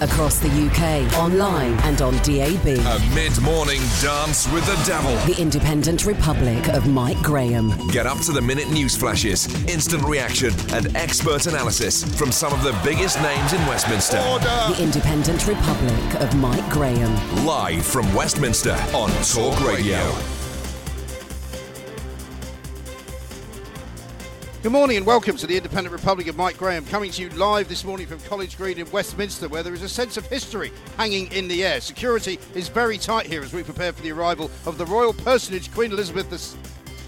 Across the UK, online and on DAB. A mid-morning dance with the devil. The Independent Republic of Mike Graham. Get up to the minute news flashes, instant reaction, and expert analysis from some of the biggest names in Westminster. The Independent Republic of Mike Graham. Live from Westminster on Talk Radio. Good morning and welcome to the Independent Republic of Mike Graham, coming to you live this morning from College Green in Westminster, where there is a sense of history hanging in the air. Security is very tight here as we prepare for the arrival of the royal personage, Queen Elizabeth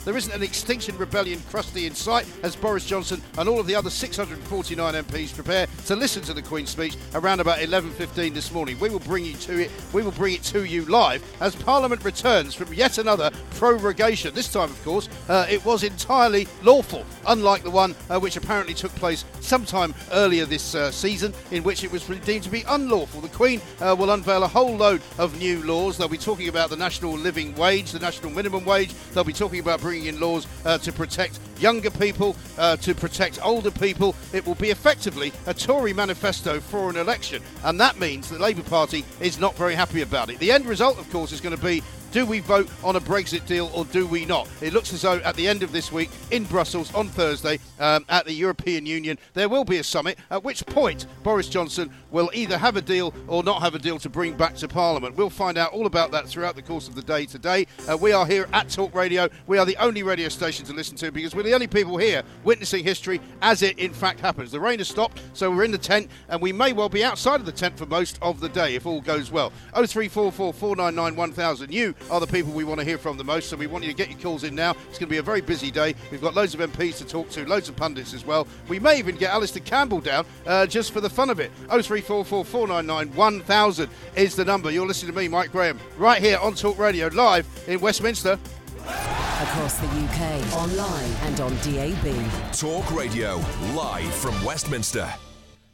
there isn't an Extinction Rebellion crusty in sight as Boris Johnson and all of the other 649 MPs prepare to listen to the Queen's speech around about 11.15 this morning. We will bring you to it. We will bring it to you live as Parliament returns from yet another prorogation. This time, of course, uh, it was entirely lawful, unlike the one uh, which apparently took place sometime earlier this uh, season, in which it was deemed to be unlawful. The Queen uh, will unveil a whole load of new laws. They'll be talking about the national living wage, the national minimum wage. They'll be talking about bringing in laws uh, to protect younger people, uh, to protect older people. It will be effectively a Tory manifesto for an election, and that means the Labour Party is not very happy about it. The end result, of course, is going to be do we vote on a Brexit deal or do we not? It looks as though at the end of this week in Brussels on Thursday um, at the European Union, there will be a summit, at which point Boris Johnson will either have a deal or not have a deal to bring back to Parliament. We'll find out all about that throughout the course of the day today. Uh, we are here at Talk Radio. We are the only radio station to listen to because we're the only people here witnessing history as it in fact happens. The rain has stopped, so we're in the tent, and we may well be outside of the tent for most of the day if all goes well. 0344 499 1000. You are the people we want to hear from the most. So we want you to get your calls in now. It's going to be a very busy day. We've got loads of MPs to talk to, loads of pundits as well. We may even get Alastair Campbell down uh, just for the fun of it. 0344 499 1000 is the number. You're listening to me, Mike Graham, right here on Talk Radio, live in Westminster. Across the UK, online and on DAB. Talk Radio, live from Westminster.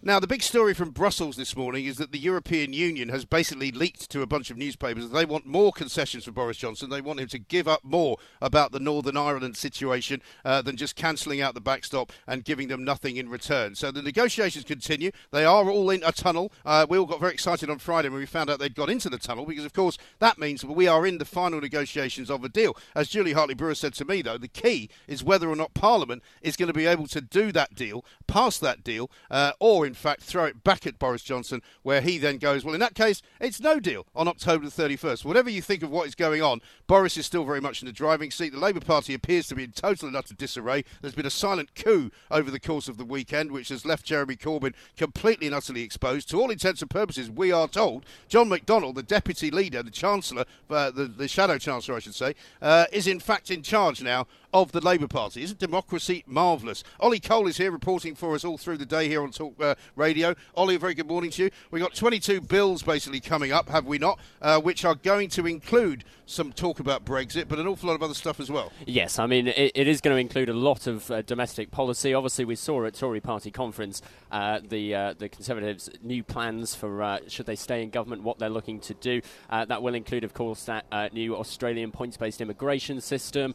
Now, the big story from Brussels this morning is that the European Union has basically leaked to a bunch of newspapers that they want more concessions for Boris Johnson. They want him to give up more about the Northern Ireland situation uh, than just cancelling out the backstop and giving them nothing in return. So the negotiations continue. They are all in a tunnel. Uh, we all got very excited on Friday when we found out they'd got into the tunnel because, of course, that means we are in the final negotiations of a deal. As Julie Hartley Brewer said to me, though, the key is whether or not Parliament is going to be able to do that deal, pass that deal, uh, or in fact, throw it back at Boris Johnson, where he then goes, well, in that case, it's no deal on October the 31st. Whatever you think of what is going on, Boris is still very much in the driving seat. The Labour Party appears to be in total and utter disarray. There's been a silent coup over the course of the weekend, which has left Jeremy Corbyn completely and utterly exposed. To all intents and purposes, we are told John McDonnell, the deputy leader, the Chancellor, uh, the, the Shadow Chancellor, I should say, uh, is in fact in charge now of the Labour Party. Isn't democracy marvellous? Ollie Cole is here reporting for us all through the day here on Talk uh, Radio. Ollie, a very good morning to you. We've got 22 bills basically coming up, have we not, uh, which are going to include some talk about Brexit, but an awful lot of other stuff as well. Yes, I mean, it, it is going to include a lot of uh, domestic policy. Obviously, we saw at Tory party conference uh, the uh, the Conservatives' new plans for uh, should they stay in government, what they're looking to do. That will include, of course, that new Australian points-based immigration system,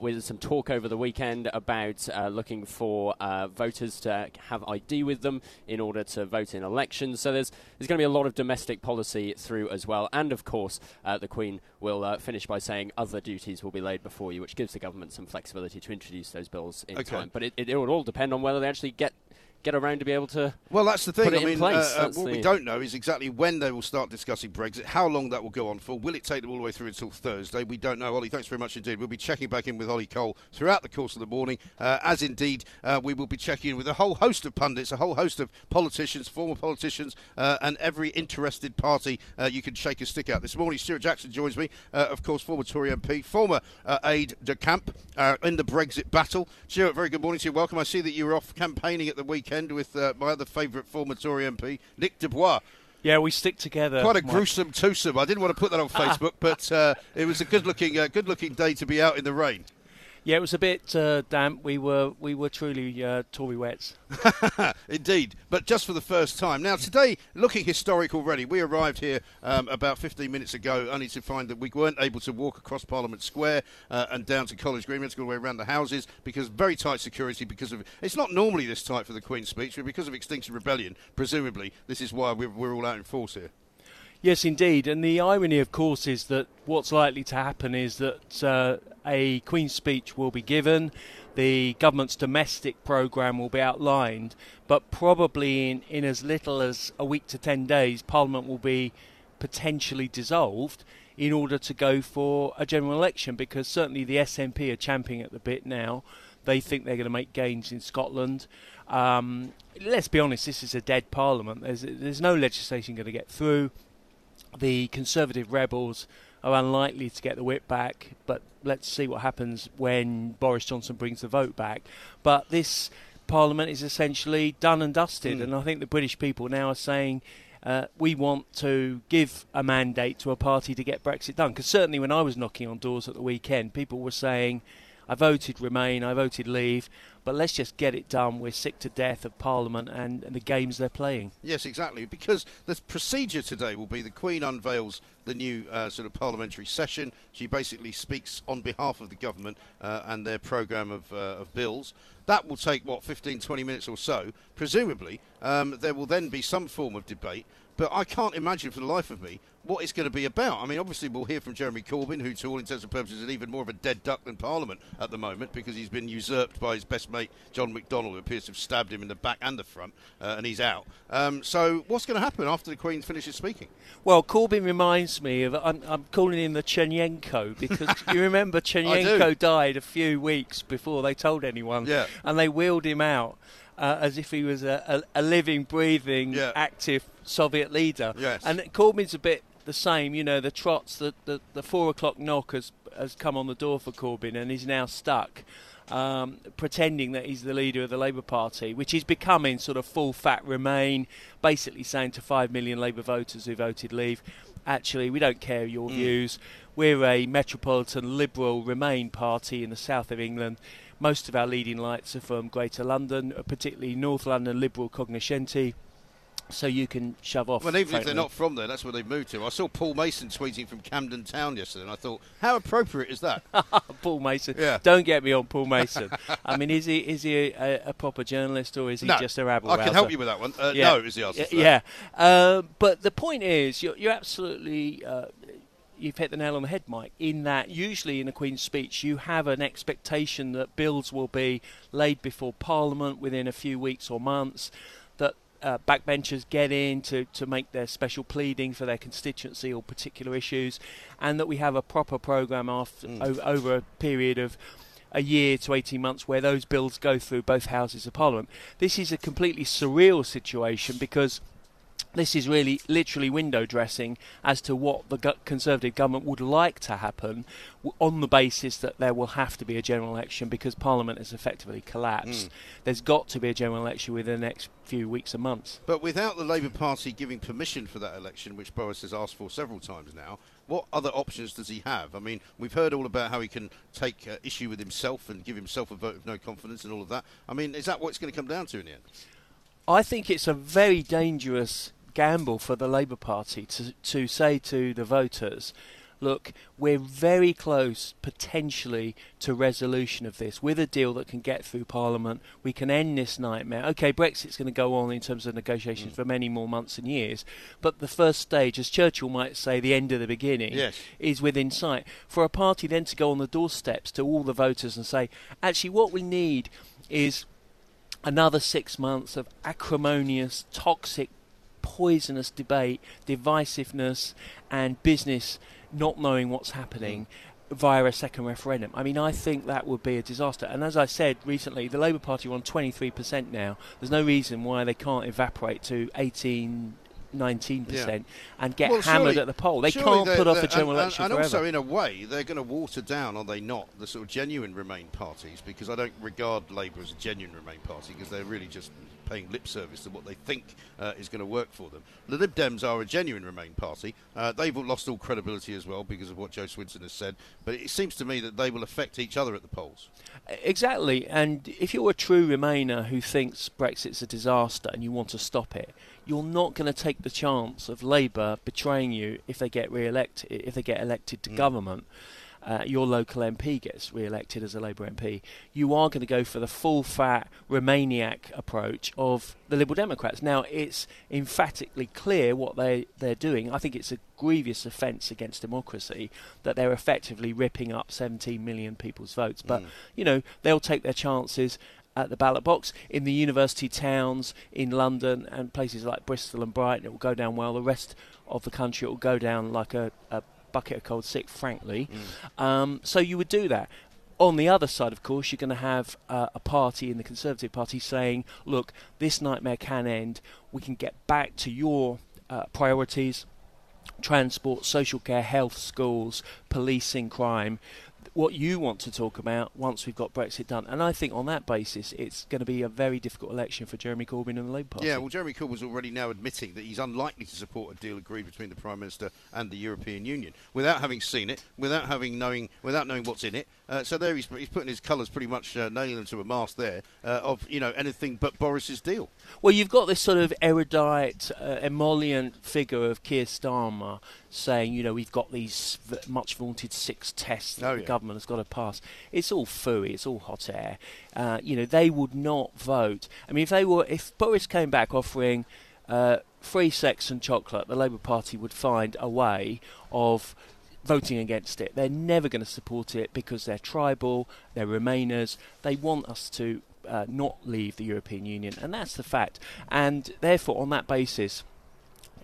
with some talk over the weekend about uh, looking for uh, voters to have ID with them in order to vote in elections. So there's there's going to be a lot of domestic policy through as well, and of course, uh, the Queen will uh, finish by saying other duties will be laid before you, which gives the government some flexibility to introduce those bills in okay. time. But it, it, it will all depend on whether they actually get get around to be able to. Well, that's the thing. I mean, uh, uh, what the... we don't know is exactly when they will start discussing Brexit, how long that will go on for. Will it take them all the way through until Thursday? We don't know. Ollie, thanks very much indeed. We'll be checking back in with Ollie Cole throughout the course of the morning, uh, as indeed uh, we will be checking in with a whole host of pundits, a whole host of politicians, former politicians, uh, and every interested party uh, you can shake a stick at. This morning, Stewart Jackson joins me, of course, former Tory MP, former aide de camp in the Brexit battle. Stewart, very good morning to you. Welcome. I see that you were off campaigning at the weekend with my my other favourite former Tory MP, Nick de Bois. Yeah, we stick together. Quite a gruesome twosome. I didn't want to put that on Facebook, but uh, it was a good-looking, uh, good-looking day to be out in the rain. Yeah, it was a bit uh, damp. We were we were truly uh, Tory wets. Indeed, but just for the first time. Now, today, looking historic already, we arrived here um, about 15 minutes ago only to find that we weren't able to walk across Parliament Square uh, and down to College Green. We had to go all the way around the houses because very tight security. Because of it's not normally this tight for the Queen's speech, but because of Extinction Rebellion, presumably this is why we're, we're all out in force here. Yes, indeed. And the irony, of course, is that what's likely to happen is that uh, a Queen's speech will be given, the government's domestic programme will be outlined, but probably in, in as little as a week to 10 days, Parliament will be potentially dissolved in order to go for a general election because certainly the SNP are champing at the bit now. They think they're going to make gains in Scotland. Um, let's be honest, this is a dead parliament. There's, there's no legislation going to get through the Conservative rebels are unlikely to get the whip back, but let's see what happens when Boris Johnson brings the vote back. But this Parliament is essentially done and dusted, mm. and I think the British people now are saying. Uh, we want to give a mandate to a party to get Brexit done. Because certainly, when I was knocking on doors at the weekend, people were saying, I voted Remain, I voted Leave, but let's just get it done. We're sick to death of Parliament and, and the games they're playing. Yes, exactly. Because the procedure today will be the Queen unveils the new uh, sort of parliamentary session. She basically speaks on behalf of the government uh, and their programme of, uh, of bills. That will take, what, 15, 20 minutes or so. Presumably, um, there will then be some form of debate. But I can't imagine for the life of me what it's going to be about. I mean, obviously, we'll hear from Jeremy Corbyn, who, to all intents and purposes, is even more of a dead duck than Parliament at the moment because he's been usurped by his best mate, John McDonnell, who appears to have stabbed him in the back and the front, uh, and he's out. Um, so, what's going to happen after the Queen finishes speaking? Well, Corbyn reminds me of, I'm, I'm calling him the Chernenko because you remember Chernenko died a few weeks before they told anyone, yeah. and they wheeled him out. Uh, as if he was a, a, a living, breathing, yeah. active Soviet leader. Yes. And Corbyn's a bit the same. You know, the trots, the, the, the four o'clock knock has, has come on the door for Corbyn and he's now stuck. Um, pretending that he's the leader of the Labour Party, which is becoming sort of full fat Remain, basically saying to 5 million Labour voters who voted Leave, actually, we don't care your mm. views. We're a metropolitan liberal Remain party in the south of England. Most of our leading lights are from Greater London, particularly North London liberal cognoscenti so you can shove off. Well, even if they're not from there, that's where they've moved to. I saw Paul Mason tweeting from Camden Town yesterday, and I thought, how appropriate is that? Paul Mason. Yeah. Don't get me on Paul Mason. I mean, is he is he a, a proper journalist or is he no, just a rabble? I can help you with that one. Uh, yeah. No, is the answer. Yeah. Uh, but the point is, you're, you're absolutely. Uh, you've hit the nail on the head, Mike, in that usually in a Queen's speech you have an expectation that bills will be laid before Parliament within a few weeks or months, uh, backbenchers get in to, to make their special pleading for their constituency or particular issues, and that we have a proper programme after, mm. over, over a period of a year to 18 months where those bills go through both houses of parliament. This is a completely surreal situation because this is really literally window dressing as to what the Conservative government would like to happen on the basis that there will have to be a general election because Parliament has effectively collapsed. Mm. There's got to be a general election within the next few weeks and months. But without the Labour Party giving permission for that election, which Boris has asked for several times now, what other options does he have? I mean, we've heard all about how he can take uh, issue with himself and give himself a vote of no confidence and all of that. I mean, is that what it's going to come down to in the end? I think it's a very dangerous gamble for the Labour Party to, to say to the voters, look, we're very close potentially to resolution of this with a deal that can get through Parliament. We can end this nightmare. Okay, Brexit's going to go on in terms of negotiations mm. for many more months and years, but the first stage, as Churchill might say, the end of the beginning, yes. is within sight. For a party then to go on the doorsteps to all the voters and say, actually, what we need is another six months of acrimonious, toxic poisonous debate, divisiveness, and business not knowing what's happening mm. via a second referendum. I mean, I think that would be a disaster. And as I said recently, the Labour Party are on 23% now. There's no reason why they can't evaporate to 18, 19% yeah. and get well, hammered surely, at the poll. They can't put off a general and, election and, and also, in a way, they're going to water down, are they not, the sort of genuine Remain parties? Because I don't regard Labour as a genuine Remain party because they're really just paying lip service to what they think uh, is going to work for them. The Lib Dems are a genuine Remain party. Uh, they've lost all credibility as well because of what Jo Swinson has said. But it seems to me that they will affect each other at the polls. Exactly. And if you're a true Remainer who thinks Brexit's a disaster and you want to stop it, you're not going to take the chance of Labour betraying you if they get re-elected, if they get elected to mm. government uh, your local MP gets re-elected as a Labour MP, you are going to go for the full-fat Remainiac approach of the Liberal Democrats. Now, it's emphatically clear what they they're doing. I think it's a grievous offence against democracy that they're effectively ripping up 17 million people's votes. But mm. you know, they'll take their chances at the ballot box. In the university towns in London and places like Bristol and Brighton, it will go down well. The rest of the country, it will go down like a, a bucket of cold sick, frankly. Mm. Um, so you would do that. On the other side, of course, you're going to have uh, a party in the Conservative Party saying, look, this nightmare can end. We can get back to your uh, priorities transport, social care, health, schools, policing crime what you want to talk about once we've got Brexit done. And I think on that basis, it's going to be a very difficult election for Jeremy Corbyn and the Labour Party. Yeah, well, Jeremy Corbyn's already now admitting that he's unlikely to support a deal agreed between the Prime Minister and the European Union without having seen it, without having knowing, without knowing what's in it. Uh, so there he's, he's putting his colours pretty much uh, nailing them to a mast there uh, of you know anything but Boris's deal. Well, you've got this sort of erudite, uh, emollient figure of Keir Starmer saying, you know, we've got these much vaunted six tests that oh, the yeah. government has got to pass. It's all fooey. It's all hot air. Uh, you know, they would not vote. I mean, if they were, if Boris came back offering uh, free sex and chocolate, the Labour Party would find a way of voting against it. They're never going to support it because they're tribal, they're Remainers. They want us to uh, not leave the European Union, and that's the fact. And therefore, on that basis,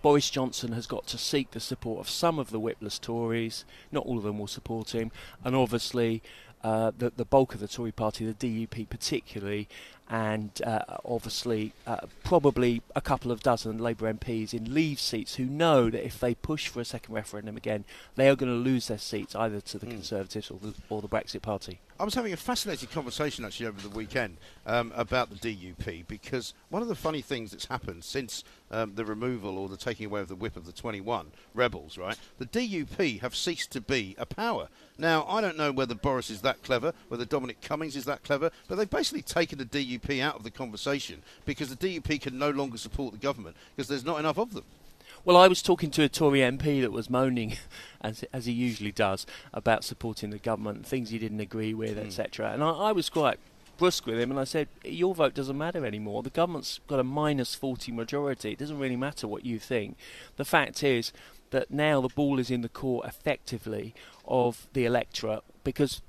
Boris Johnson has got to seek the support of some of the whipless Tories. Not all of them will support him, and obviously. Uh, the, the bulk of the Tory party, the DUP particularly, and uh, obviously uh, probably a couple of dozen Labour MPs in Leave seats who know that if they push for a second referendum again, they are going to lose their seats either to the mm. Conservatives or the, or the Brexit Party. I was having a fascinating conversation actually over the weekend um, about the DUP because one of the funny things that's happened since um, the removal or the taking away of the whip of the 21 rebels, right? The DUP have ceased to be a power. Now, I don't know whether Boris is that clever, whether Dominic Cummings is that clever, but they've basically taken the DUP out of the conversation because the DUP can no longer support the government because there's not enough of them. Well, I was talking to a Tory MP that was moaning, as as he usually does, about supporting the government, things he didn't agree with, mm. etc. And I, I was quite brusque with him, and I said, "Your vote doesn't matter anymore. The government's got a minus forty majority. It doesn't really matter what you think. The fact is that now the ball is in the court, effectively, of the electorate because."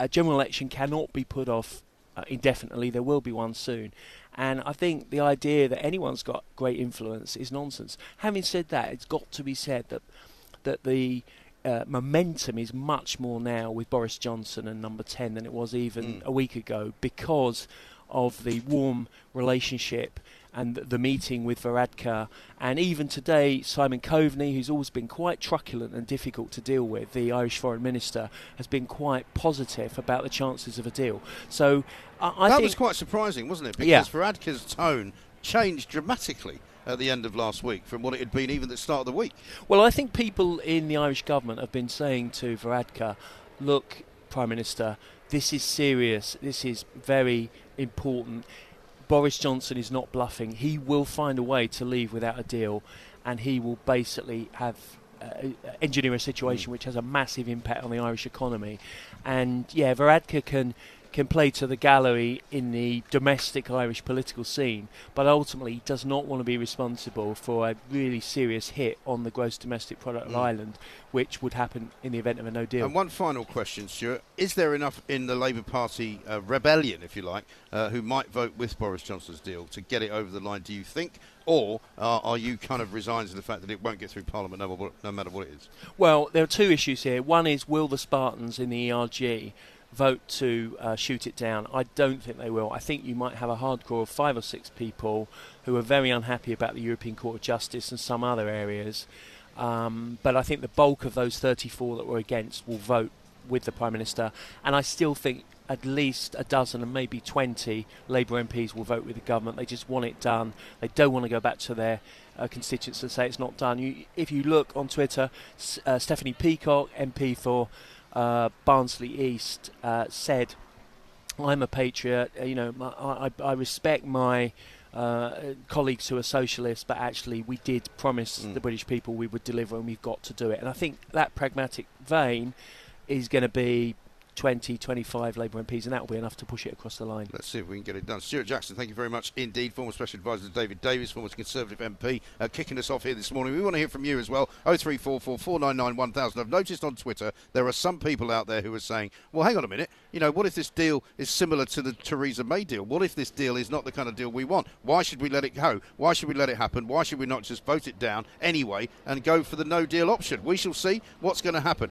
A general election cannot be put off indefinitely. There will be one soon. And I think the idea that anyone's got great influence is nonsense. Having said that, it's got to be said that that the uh, momentum is much more now with Boris Johnson and Number Ten than it was even mm. a week ago because of the warm relationship and the meeting with Varadkar, and even today, Simon Coveney, who's always been quite truculent and difficult to deal with, the Irish Foreign Minister, has been quite positive about the chances of a deal. So I that was quite surprising, wasn't it? Because yeah. Varadkar's tone changed dramatically at the end of last week from what it had been even at the start of the week. Well, I think people in the Irish government have been saying to Varadkar, look, Prime Minister, this is serious, this is very important. Boris Johnson is not bluffing. He will find a way to leave without a deal, and he will basically have uh, engineer a situation mm. which has a massive impact on the Irish economy. And yeah, Varadkar can can play to the gallery in the domestic Irish political scene, but ultimately does not want to be responsible for a really serious hit on the gross domestic product mm. of Ireland, which would happen in the event of a no deal. And one final question, Stewart: Is there enough in the Labour Party uh, rebellion, if you like, uh, who might vote with Boris Johnson's deal to get it over the line? Do you think? Or uh, are you kind of resigned to the fact that it won't get through Parliament no, no matter what it is? Well, there are two issues here. One is will the Spartans in the ERG vote to uh, shoot it down. I don't think they will. I think you might have a hardcore of five or six people who are very unhappy about the European Court of Justice and some other areas. Um, but I think the bulk of those 34 that were against will vote with the Prime Minister. And I still think at least a dozen and maybe 20 Labour MPs will vote with the government. They just want it done. They don't want to go back to their uh, constituents and say it's not done. You, if you look on Twitter, uh, Stephanie Peacock, MP for Barnsley East, uh, said, "I'm a patriot. You know, my, I, I respect my." Uh, colleagues who are socialists, but actually we did promise mm. the British people we would deliver, and we've got to do it. And I think that pragmatic vein is going to be 20, 25 Labour MPs, and that will be enough to push it across the line. Let's see if we can get it done. Stewart Jackson, thank you very much indeed. Former Special Advisor David Davis, former Conservative MP, uh, kicking us off here this morning. We want to hear from you as well. 0344 499 1000. I've noticed on Twitter there are some people out there who are saying, well, hang on a minute, you know, what if this deal is similar to the Theresa May deal? What if this deal is not the kind of deal we want? Why should we let it go? Why should we let it happen? Why should we not just vote it down anyway and go for the no deal option? We shall see what's going to happen.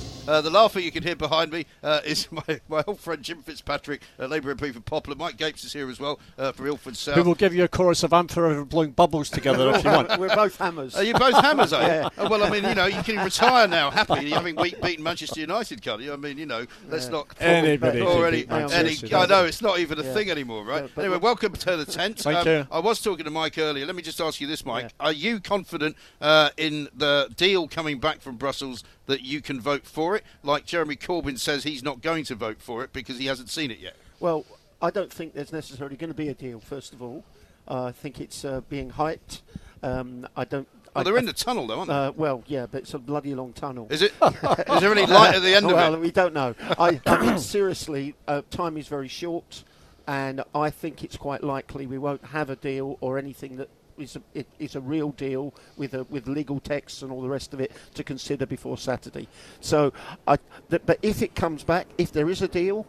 Uh, the laughter you can hear behind me uh, is my, my old friend Jim Fitzpatrick, uh, Labour MP for Poplar. Mike Gapes is here as well uh, for Ilford South. Who will give you a chorus of Anthem blowing bubbles together if you want. We're both hammers. Are you both hammers, are you? yeah. Oh, well, I mean, you know, you can retire now happy having beaten Manchester United, can't you? I mean, you know, let's yeah. not anybody already. Any, I know it's not even a yeah. thing anymore, right? Yeah, anyway, welcome to the tent. Thank um, you. I was talking to Mike earlier. Let me just ask you this, Mike: Are you confident uh, in the deal coming back from Brussels that you can vote for it, like Jeremy Corbyn says he's not going to vote for it because he hasn't seen it yet? Well, I don't think there's necessarily going to be a deal. First of all, uh, I think it's uh, being hyped. Um, I don't. Well, they're in the tunnel, though, aren't they? Uh, well, yeah, but it's a bloody long tunnel. Is it? is there any light at the end well, of it? Well, we don't know. I, I mean, seriously, uh, time is very short, and I think it's quite likely we won't have a deal or anything that is a, it is a real deal with a, with legal texts and all the rest of it to consider before Saturday. So, I, th- but if it comes back, if there is a deal,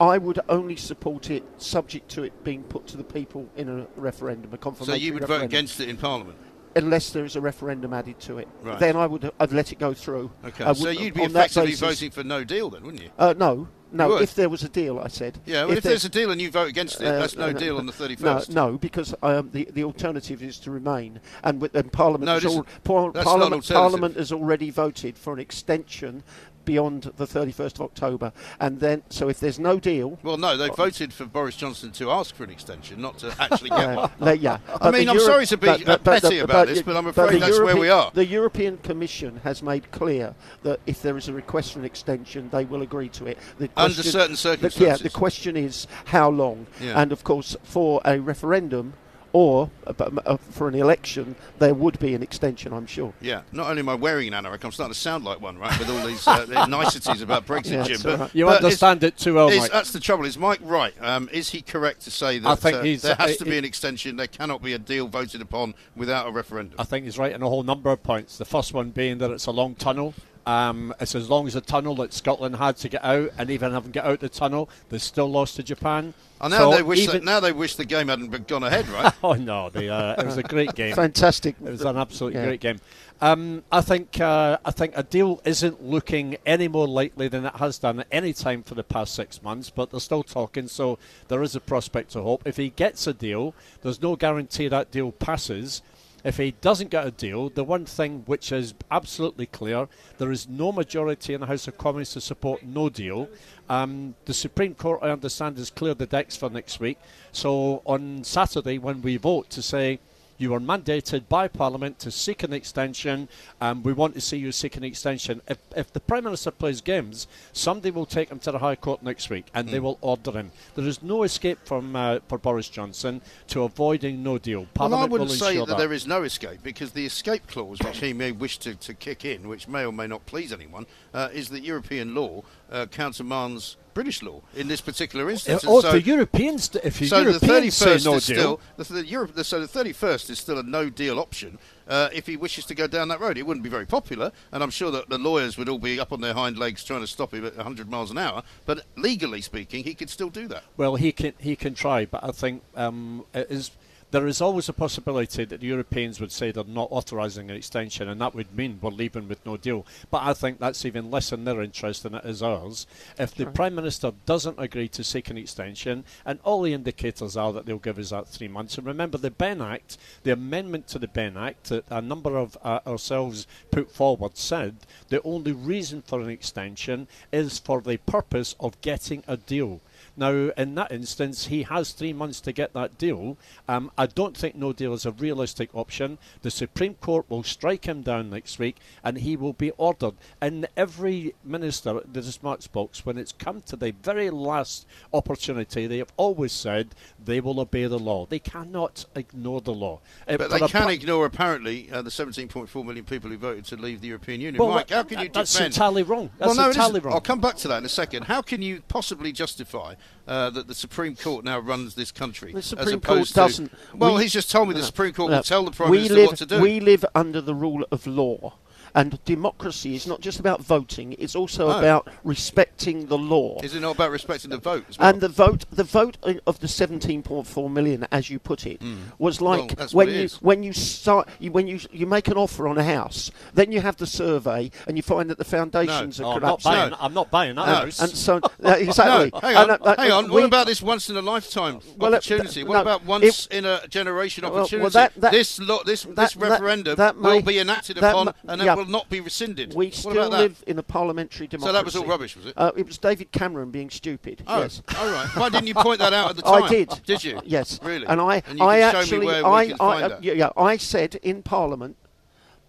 I would only support it subject to it being put to the people in a referendum, a confirmation. So you would referendum. vote against it in Parliament? Unless there is a referendum added to it, right. then I would I'd let it go through. Okay, so you'd be effectively voting for no deal then, wouldn't you? Uh, no, no, if there was a deal, I said. Yeah, well, if, if there's a deal and you vote against it, uh, that's no, no deal on the 31st. No, no because um, the the alternative is to remain, and, with, and Parliament, no, has all, Parliament, Parliament has already voted for an extension beyond the 31st of October. And then, so if there's no deal. Well, no, they voted for Boris Johnson to ask for an extension, not to actually get one. yeah. I mean, I'm Euro- sorry to be but, but, petty but, about this, but I'm afraid that's where we are. The European Commission has made clear that if there is a request for an extension, they will agree to it. The Under certain circumstances. The, yeah, the question is how long. Yeah. And of course, for a referendum, or uh, uh, for an election, there would be an extension, I'm sure. Yeah, not only am I wearing an anorak, I'm starting to sound like one, right, with all these uh, niceties about Brexit, yeah, Jim. But, right. You but understand it too well, Mike. That's the trouble. Is Mike right? Um, is he correct to say that I think uh, he's, there has to be an extension? There cannot be a deal voted upon without a referendum. I think he's right in a whole number of points. The first one being that it's a long tunnel. Um, it's as long as the tunnel that Scotland had to get out, and even having get out the tunnel, they still lost to Japan. Oh, now so they wish that, now they wish the game hadn't gone ahead, right? oh no, they, uh, it was a great game. Fantastic. It was an absolutely yeah. great game. Um, I think uh, I think a deal isn't looking any more likely than it has done at any time for the past six months, but they're still talking, so there is a prospect of hope. If he gets a deal, there's no guarantee that deal passes. If he doesn't get a deal, the one thing which is absolutely clear, there is no majority in the House of Commons to support no deal. Um, the Supreme Court, I understand, has cleared the decks for next week. So on Saturday, when we vote to say you are mandated by Parliament to seek an extension. and we want to see you seek an extension. If, if the Prime Minister plays games, somebody will take him to the High Court next week and Hmm. they will order him. There is no escape from uh, for Boris Johnson to avoiding no deal. Parliament Well, I wouldn't will say ensure that, there is no escape because the escape clause, which he may wish to, to kick in, which may or may not please anyone, uh, is that European law uh, countermands British law in this particular instance. Oh, And so- the Europeans, if you so the Europeans say 31st no is deal, still the, the Europe, the, so the 31st is still a no deal option uh, if he wishes to go down that road. It wouldn't be very popular, and I'm sure that the lawyers would all be up on their hind legs trying to stop him at 100 miles an hour. But legally speaking, he could still do that. Well, he can he can try, but I think um, it is there is always a possibility that the Europeans would say they're not authorising an extension, and that would mean we're leaving with no deal. But I think that's even less in their interest than it is ours. If the Prime Minister doesn't agree to seek an extension, and all the indicators are that they'll give us that three months, and remember the Benn Act, the amendment to the Benn Act that a number of uh, ourselves put forward said the only reason for an extension is for the purpose of getting a deal. Now, in that instance, he has three months to get that deal. Um, I don't think no deal is a realistic option. The Supreme Court will strike him down next week, and he will be ordered. And every minister at the smart box, when it's come to the very last opportunity, they have always said they will obey the law. They cannot ignore the law. Uh, But they can ignore, apparently, uh, the 17.4 million people who voted to leave the European Union. Well, Mike, how can you that's defend? entirely wrong. That's well, no, entirely wrong. I'll come back to that in a second. How can you possibly justify uh, that the Supreme Court now runs this country? The as Supreme Court opposed doesn't. To, well, We- he's just told me the Supreme Court no. will tell the Prime Minister live, what to do. We live under the rule of law. And democracy is not just about voting; it's also No. about respecting the law. Is it not about respecting the vote as well? And the vote, the vote of the 17.4 million, as you put it, was like. Well, when you is. when you start you, when you you make an offer on a house, then you have the survey, and you find that the foundations No. Oh, are I'm not buying. No. I'm not buying that No. house. And so uh, exactly. No, hang on, And, uh, hang on. we- what about this once in a lifetime Well, uh, opportunity? th- what no, about once in a generation well, well, opportunity? that- that- this lo- this this that- that- referendum that will may- be enacted upon, ma- and yeah. Will not be rescinded. We what still live in a parliamentary democracy. So that was all rubbish, was it? Uh, it was David Cameron being stupid. Oh, yes. all right. Why didn't you point that out at the time? I did. Did you? Yes. Really? And I, And I actually, I, I, find uh, yeah, I said in Parliament.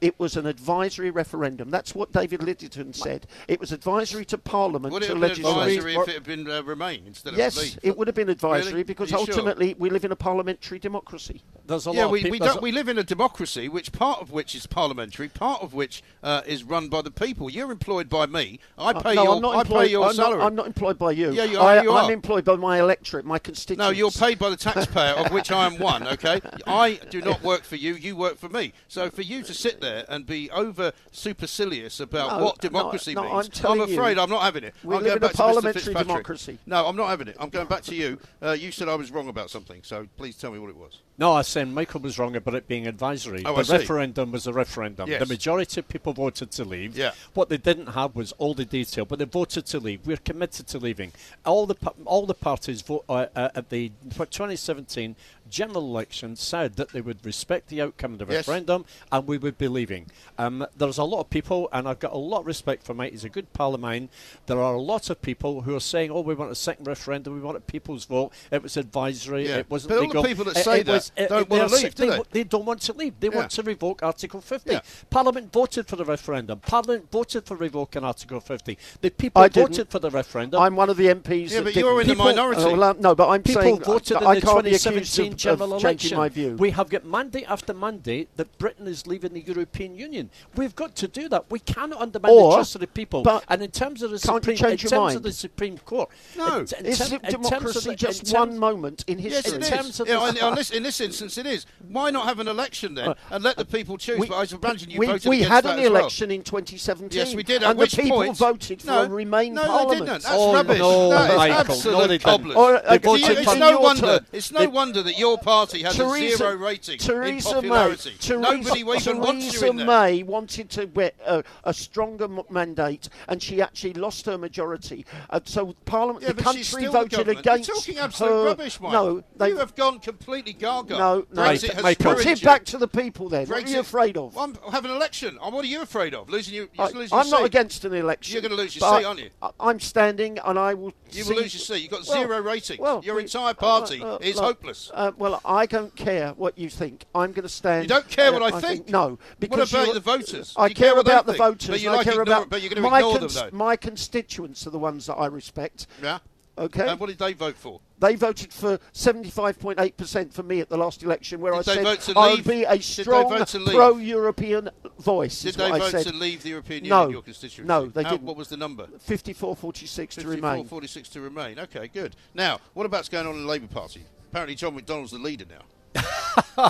It was an advisory referendum. That's what David Lidington said. It was advisory to Parliament Would it to have been legislate. advisory if it had been uh, Remain instead of Yes, Leave? it would have been advisory Really? because Are you sure? ultimately we live in a parliamentary democracy. There's a Yeah, lot we, of people. we, don't, a- we live in a democracy, which part of which is parliamentary, part of which uh, is run by the people. You're employed by me. I pay Uh, no, your, I'm not I employed. pay your I'm, salary. Not, I'm not employed by you. Yeah, you I, are, you I'm are. employed by my electorate, my constituents. No, you're paid by the taxpayer, of which I am one. Okay, I do not work for you. You work for me. So for you to sit there and be over supercilious about No, what democracy no, means, I'm telling afraid you, I'm not having it. we I'm live going in a back to parliamentary democracy. No, I'm not having it. I'm going back to you. Uh, you said I was wrong about something, so please tell me what it was. No, I said saying Michael was wrong about it being advisory. Oh, I the see. referendum was a referendum. Yes. The majority of people voted to leave. Yeah. What they didn't have was all the detail, but they voted to leave. We're committed to leaving. All the all the parties vote, uh, uh, at the 2017 general election said that they would respect the outcome of the Yes. referendum and we would be leaving. Um, there's a lot of people, and I've got a lot of respect for Mike. He's a good pal of mine. There are a lot of people who are saying, "Oh, we want a second referendum. We want a people's vote. It was advisory. Yeah. It wasn't But all the people that It- say it that it- don't they're wanna leave, sick- do they? They don't want to leave. They Yeah. want to revoke Article 50. Yeah. Parliament voted for the referendum. Parliament voted for revoking Article 50. The people I didn't. voted for the referendum. I'm one of the MPs. Yeah, that but didn't. you're in the minority. Oh, well, no, but I'm People saying voted I, in I the can't be accused 2017 of, general of election. changing my view. We have got mandate after mandate that Britain is leaving the European Union. We've got to do that. We cannot undermine Or- the trust of the people. but and in terms of the can't Supreme, change in your terms mind? of the Supreme Court, No. in, in Is term- in terms of democracy the- just in terms- one moment in Yes, history? it in is. terms of Yeah, the- on- on this- in this instance, it is. Why not have an election then and let the people choose? We- but I imagine you we, voted we against had that an as well. election in 2017. Yes, we did. At And which the people point, voted for no, a Remain no, Parliament. they didn't. That's Oh, rubbish. no, that is Michael, no, they didn't. Or, uh, They do you- voted it's no wonder. turn. It's no wonder that your party has Theresa- a zero rating in popularity. May, Theresa, Nobody even wants you Theresa in there. May wanted to get a, a stronger m- mandate, and she actually lost her majority. Uh, so Parliament, Yeah, the country still the voted government. against You're talking absolute her. rubbish, Mike. No, they you have gone completely gaga. no, no. Brexit has Michael. Put it back to the people then. What are you afraid of? Well, I'm have an election. Oh, what are you afraid of? Losing your, I, you're losing I'm your not seat. against an election. You're gonna lose your but seat, aren't you? I, I'm standing, and I will. You see- will lose your seat. You've got Well, zero ratings. well, your entire party uh, uh, is look, hopeless. Uh, well, I don't care what you think. I'm going to stand. You don't care uh, what I think? No, because what about the voters? I care care about the think, voters. but you like I care ignore, about. But you're gonna my ignore them, though. my constituents are the ones that I respect. yeah. Okay, And what did they vote for? they voted for 75.8% for me at the last election, where Did I said I'll be a strong to pro-European voice. Did they I vote to leave the European Union? No. Your constituency? No, they How- didn't. What was the number? 54-46 to 54, remain. 46 to remain. Okay, good. Now, what about's going on in the Labour Party? Apparently, John McDonnell's the leader now.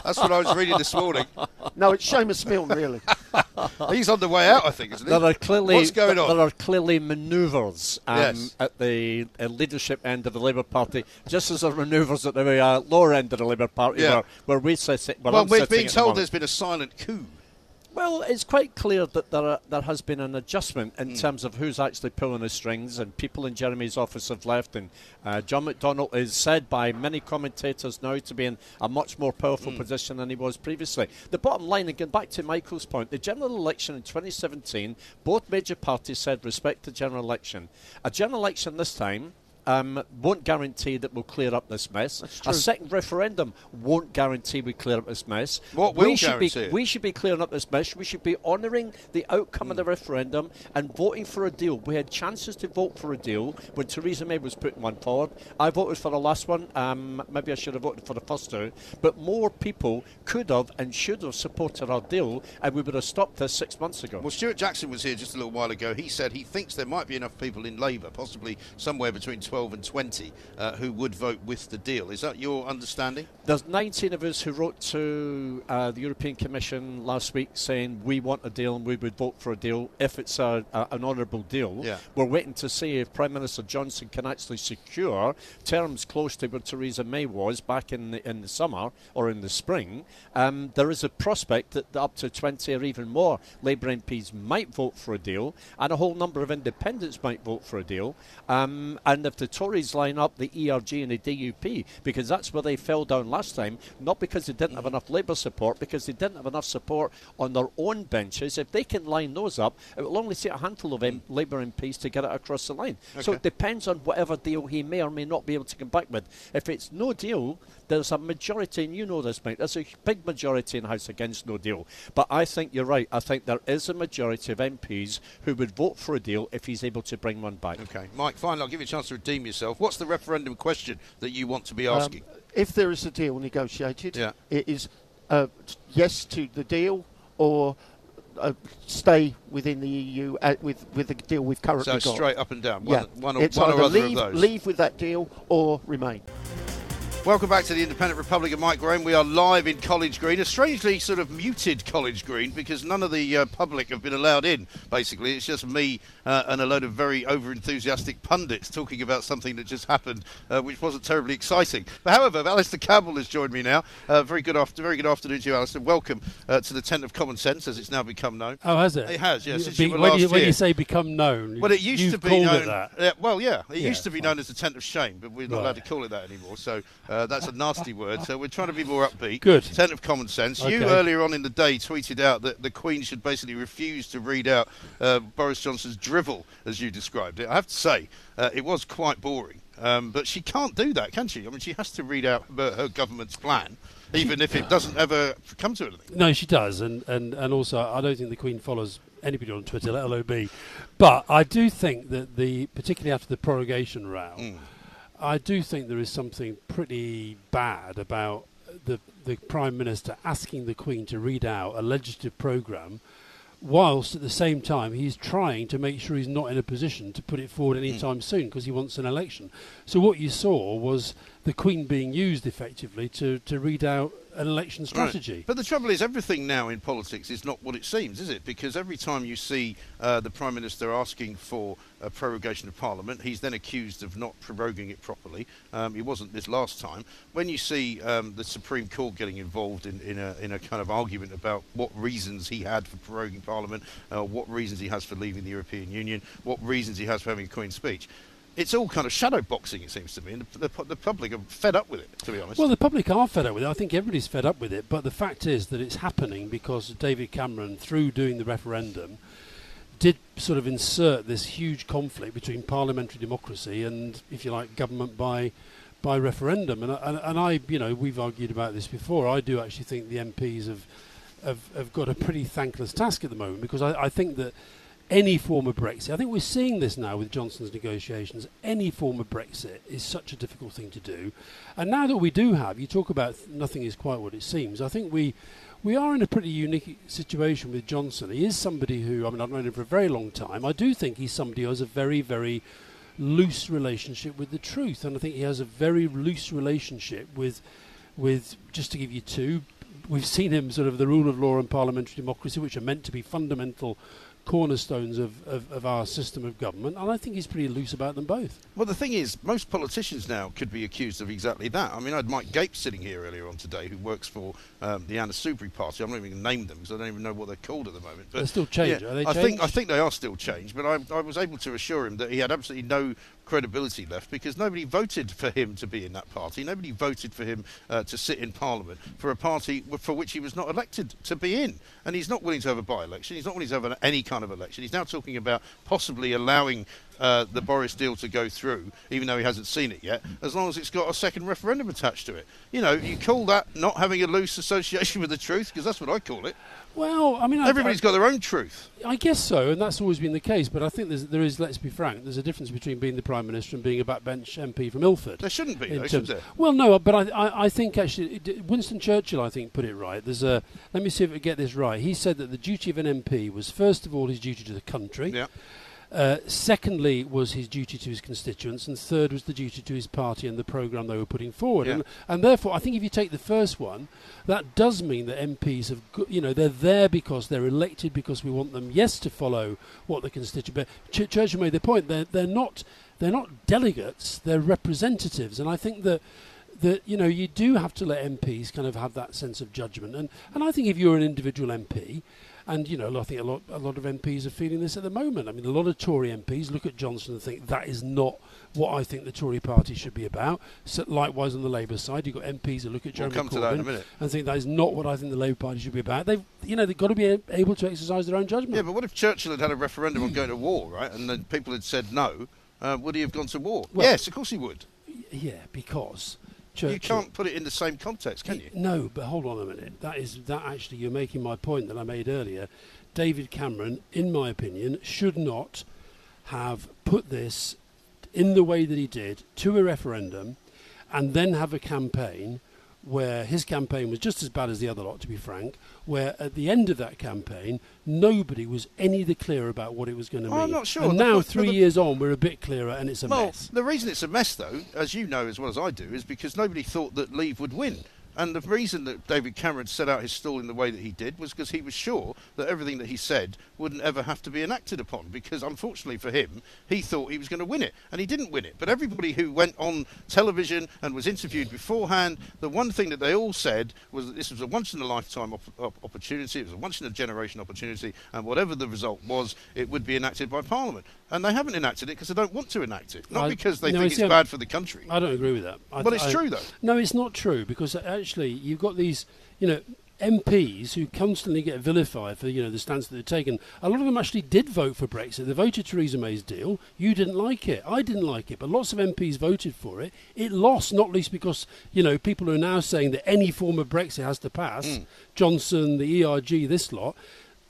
That's what I was reading this morning. No, it's Seumas Milne, really. He's on the way out, I think, isn't he? There are clearly What's going on? There are clearly manoeuvres um, Yes. at the uh, leadership end of the Labour Party, just as there are manoeuvres at the uh, lower end of the Labour Party, Yeah. where, where we sit. Where well, I'm we're being at the told there's been a silent coup. Well, it's quite clear that there are, there has been an adjustment in terms of who's actually pulling the strings, and people in Jeremy's office have left, and uh, John McDonnell is said by many commentators now to be in a much more powerful position than he was previously. The bottom line, again, back to Michael's point, the general election in 2017, both major parties said respect the general election. A general election this time. Um, won't guarantee that we'll clear up this mess. A second referendum won't guarantee we clear up this mess. What we will should be guarantee it? we should be clearing up this mess. We should be honouring the outcome of the referendum and voting for a deal. We had chances to vote for a deal when Theresa May was putting one forward. I voted for the last one. Um, maybe I should have voted for the first two. But more people could have and should have supported our deal, and we would have stopped this six months ago. Well, Stewart Jackson was here just a little while ago. He said he thinks there might be enough people in Labour, possibly somewhere between 12 and 20, uh, who would vote with the deal. Is that your understanding? There's 19 of us who wrote to uh, the European Commission last week saying we want a deal and we would vote for a deal if it's a, a, an honourable deal. Yeah. We're waiting to see if Prime Minister Johnson can actually secure terms close to where Theresa May was back in the, in the summer or in the spring. Um, there is a prospect that up to 20 or even more Labour MPs might vote for a deal, and a whole number of independents might vote for a deal. Um, and if the Tories line up the ERG and the DUP, because that's where they fell down last time, not because they didn't have enough Labour support, because they didn't have enough support on their own benches. If they can line those up, it will only take a handful of M- Labour MPs to get it across the line. So it depends on whatever deal he may or may not be able to come back with. If it's no deal, there's a majority, and you know this, Mike, there's a big majority in the House against no deal. But I think you're right. I think there is a majority of MPs who would vote for a deal if he's able to bring one back. Okay, Mike, finally, I'll give you a chance to redeem yourself. What's the referendum question that you want to be asking? Um, if there is a deal negotiated, Yeah. it is uh, yes to the deal or uh, stay within the EU uh, with with the deal we've currently so got. straight up and down. One, yeah, one, or, it's one or other leave, of those. leave with that deal or remain. Welcome back to the Independent Republic of Mike Graham. We are live in College Green, a strangely sort of muted College Green because none of the uh, public have been allowed in. Basically, it's just me uh, and a load of very over-enthusiastic pundits talking about something that just happened, uh, which wasn't terribly exciting. But however, Alastair Campbell has joined me now. Uh, very good after, very good afternoon to you, Alastair. Welcome uh, to the Tent of Common Sense, as it's now become known. Oh, has it? It has, yes, since be- when, you, when you say become known, Well, it used to be known. it that. Yeah, well, yeah, it Yeah, used to be fine. known as the tent of shame, but we're not allowed to call it that anymore. So uh, that's a nasty word. So we're trying to be more upbeat. Good. Tent of common sense. You earlier on in the day tweeted out that the Queen should basically refuse to read out uh, Boris Johnson's drivel, as you described it. I have to say, uh, it was quite boring. Um, but she can't do that, can she? I mean, she has to read out her, her government's plan, even if it doesn't ever come to anything. No, she does, and, and, and also I don't think the Queen follows anybody on Twitter, let alone me. But I do think that the, particularly after the prorogation row, Mm. I do think there is something pretty bad about the the Prime Minister asking the Queen to read out a legislative programme, whilst at the same time he's trying to make sure he's not in a position to put it forward hmm. any time soon because he wants an election. So what you saw was the Queen being used effectively to, to read out an election strategy. Right. But the trouble is, everything now in politics is not what it seems, is it? Because every time you see uh, the Prime Minister asking for a prorogation of Parliament, he's then accused of not proroguing it properly. Um, he wasn't this last time. When you see um, the Supreme Court getting involved in, in, a, in a kind of argument about what reasons he had for proroguing Parliament, uh, what reasons he has for leaving the European Union, what reasons he has for having a Queen's speech, it's all kind of shadow boxing, it seems to me, and the, the, the, public are fed up with it, to be honest. Well, the public are fed up with it. I think everybody's fed up with it, but the fact is that it's happening because David Cameron, through doing the referendum, did sort of insert this huge conflict between parliamentary democracy and, if you like, government by by referendum. And, and, and I, you know, we've argued about this before. I do actually think the MPs have have, have got a pretty thankless task at the moment because I, I think that any form of Brexit. I think we're seeing this now with Johnson's negotiations. Any form of Brexit is such a difficult thing to do. And now that we do have, you talk about nothing is quite what it seems. I think we we are in a pretty unique situation with Johnson. He is somebody who, I mean, I've known him for a very long time. I do think he's somebody who has a very, very loose relationship with the truth. And I think he has a very loose relationship with, with just to give you two, we've seen him sort of the rule of law and parliamentary democracy, which are meant to be fundamental cornerstones of, of, of, our system of government, and I think he's pretty loose about them both. Well, the thing is, most politicians now could be accused of exactly that. I mean, I had Mike Gapes sitting here earlier on today, who works for um, the Anna Soubry Party. I'm not even going to name them because I don't even know what they're called at the moment. But they're still changed. Yeah, they I think I think they are still changed. But I, I was able to assure him that he had absolutely no credibility left because nobody voted for him to be in that party. Nobody voted for him uh, to sit in Parliament for a party for which he was not elected to be in. And he's not willing to have a by election. He's not willing to have an, any kind of election. He's now talking about possibly allowing uh, the Boris deal to go through, even though he hasn't seen it yet, as long as it's got a second referendum attached to it. You know, you call that not having a loose association with the truth, because that's what I call it. Well, I mean, everybody's I, got their own truth. I guess so, and that's always been the case. But I think there is, let's be frank, there's a difference between being the prime minister and being a backbench MP from Ilford. There shouldn't be, though, should there? Well, no, but I, I, I think actually Winston Churchill, I think, put it right. There's a let me see if I get this right. He said that the duty of an MP was first of all his duty to the country. Yeah. Uh, secondly, was his duty to his constituents, and third was the duty to his party and the programme they were putting forward. Yeah. And, and, therefore, I think if you take the first one, that does mean that MPs have, go- you know, they're there because they're elected because we want them, yes, to follow what the constituent. But Ch- Churchill made the point they're they're not they're not delegates, they're representatives, and I think that that you know you do have to let MPs kind of have that sense of judgment, and and I think if you're an individual MP, and you know I think a lot a lot of MPs are feeling this at the moment. I mean, a lot of Tory MPs look at Johnson and think that is not what I think the Tory party should be about. So likewise on the Labour side, you've got MPs that look at Jeremy we'll Corbyn and think that is not what I think the Labour Party should be about. They've you know they've got to be able to exercise their own judgment. Yeah, but what if Churchill had had a referendum on going to war, right, and then people had said no? Uh, would he have gone to war? Well, yes, of course he would. Yeah, because Churchill. You can't put it in the same context, can you? No, but hold on a minute. That is that actually you're making my point that I made earlier. David Cameron, in my opinion, should not have put this in the way that he did to a referendum and then have a campaign where his campaign was just as bad as the other lot, to be frank, where at the end of that campaign, nobody was any the clearer about what it was going to oh, mean. I'm not sure. And the, now, the, three the, years on, we're a bit clearer and it's a well, mess. The reason it's a mess, though, as you know as well as I do, is because nobody thought that Leave would win. And the reason that David Cameron set out his stall in the way that he did was because he was sure that everything that he said wouldn't ever have to be enacted upon. Because unfortunately for him, he thought he was going to win it, and he didn't win it. But everybody who went on television and was interviewed beforehand, the one thing that they all said was that this was a once in a lifetime op- op- opportunity, it was a once in a generation opportunity, and whatever the result was, it would be enacted by Parliament. And they haven't enacted it because they don't want to enact it, not I, because they no, think it's bad for the country. I don't agree with that. I, but it's I, true, though. No, it's not true because actually you've got these, you know, MPs who constantly get vilified for you know the stance that they've taken. A lot of them actually did vote for Brexit. They voted Theresa May's deal. You didn't like it. I didn't like it, but lots of MPs voted for it. It lost, not least because you know people are now saying that any form of Brexit has to pass. Mm. Johnson, the ERG, this lot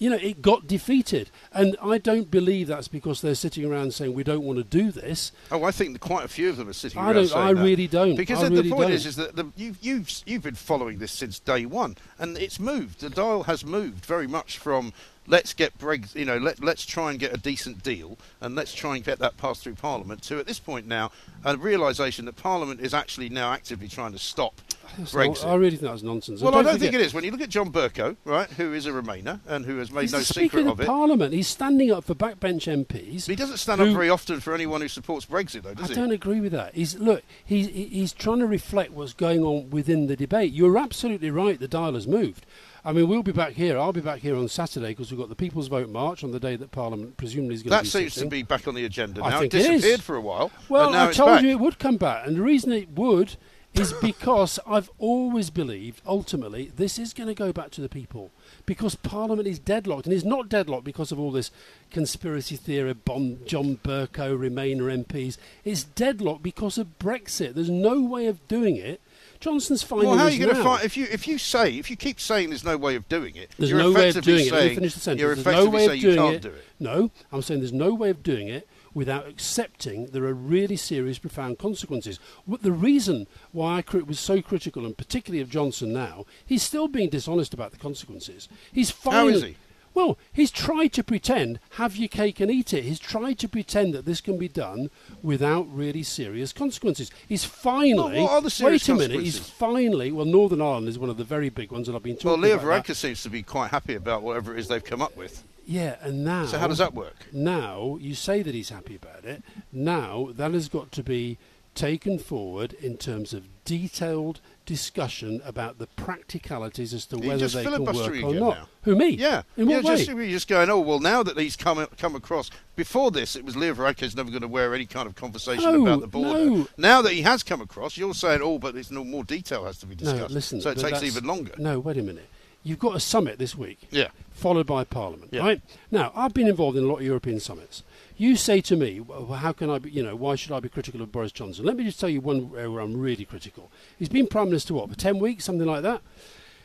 you know, it got defeated. And I don't believe that's because they're sitting around saying we don't want to do this. Oh, I think quite a few of them are sitting I around don't, saying I that. really don't. Because I the, really the point don't. is, is that the, you've, you've, you've been following this since day one, and it's moved. The dial has moved very much from let's get Brexit, you know, let, let's try and get a decent deal, and let's try and get that passed through Parliament. To at this point now, a realisation that Parliament is actually now actively trying to stop Brexit. not- I really think that's nonsense. well, And I don't think it is. When you look at John Bercow, right, who is a Remainer and who has made He's no secret of of it. Parliament. He's standing up for backbench MPs. He doesn't stand who- up very often for anyone who supports Brexit, though, I does he? I don't agree with that. He's look. He's he's trying to reflect what's going on within the debate. You're absolutely right. The dial has moved. I mean, we'll be back here. I'll be back here on Saturday because we've got the People's Vote March on the day that Parliament presumably is going That to be That seems to be back on the agenda I now. think it it is. disappeared for a while. Well, now I told back. you it would come back, and the reason it would is because I've always believed ultimately this is going to go back to the people because Parliament is deadlocked, and it's not deadlocked because of all this conspiracy theory, bomb, John Bercow, Remainer MPs. It's deadlocked because of Brexit. There's no way of doing it. Johnson's finding Well, how are you going to find if you if you say if you keep saying there's no way of doing it? There's you're no way of effectively doing it. Let me saying- finish the sentence. You're There's no way of doing you can't it. do it. No, I'm saying there's no way of doing it without accepting there are really serious, profound consequences. The reason why I was so critical, and particularly of Johnson now, he's still being dishonest about the consequences. He's finally. is he? Well, he's tried to pretend, have your cake and eat it. He's tried to pretend that this can be done without really serious consequences. He's finally. Well, what are the serious wait a minute. He's finally. Well, Northern Ireland is one of the very big ones, that I've been talking Leo about. that. Varadkar seems to be quite happy about whatever it is they've come up with. Yeah, and now. So how does that work? Now you say that he's happy about it. Now that has got to be taken forward in terms of detailed discussion about the practicalities as to Are whether they can work or not. now? Who me? Yeah, In you're what way? just, you're just going. Oh well, now that he's come come across. Before this, it was Leo Varadkar's never going to wear any kind of conversation No, about the border. no. Now that he has come across, you're saying, oh, but there's no more detail has to be discussed. no, listen. so it takes even longer. No, wait a minute. You've got a summit this week. Yeah. followed by Parliament. Yeah. Right now, I've been involved in a lot of European summits. You say to me, well, "How can I be? You know, why should I be critical of Boris Johnson?" Let me just tell you one area where I'm really critical. He's been prime minister what for ten weeks, something like that.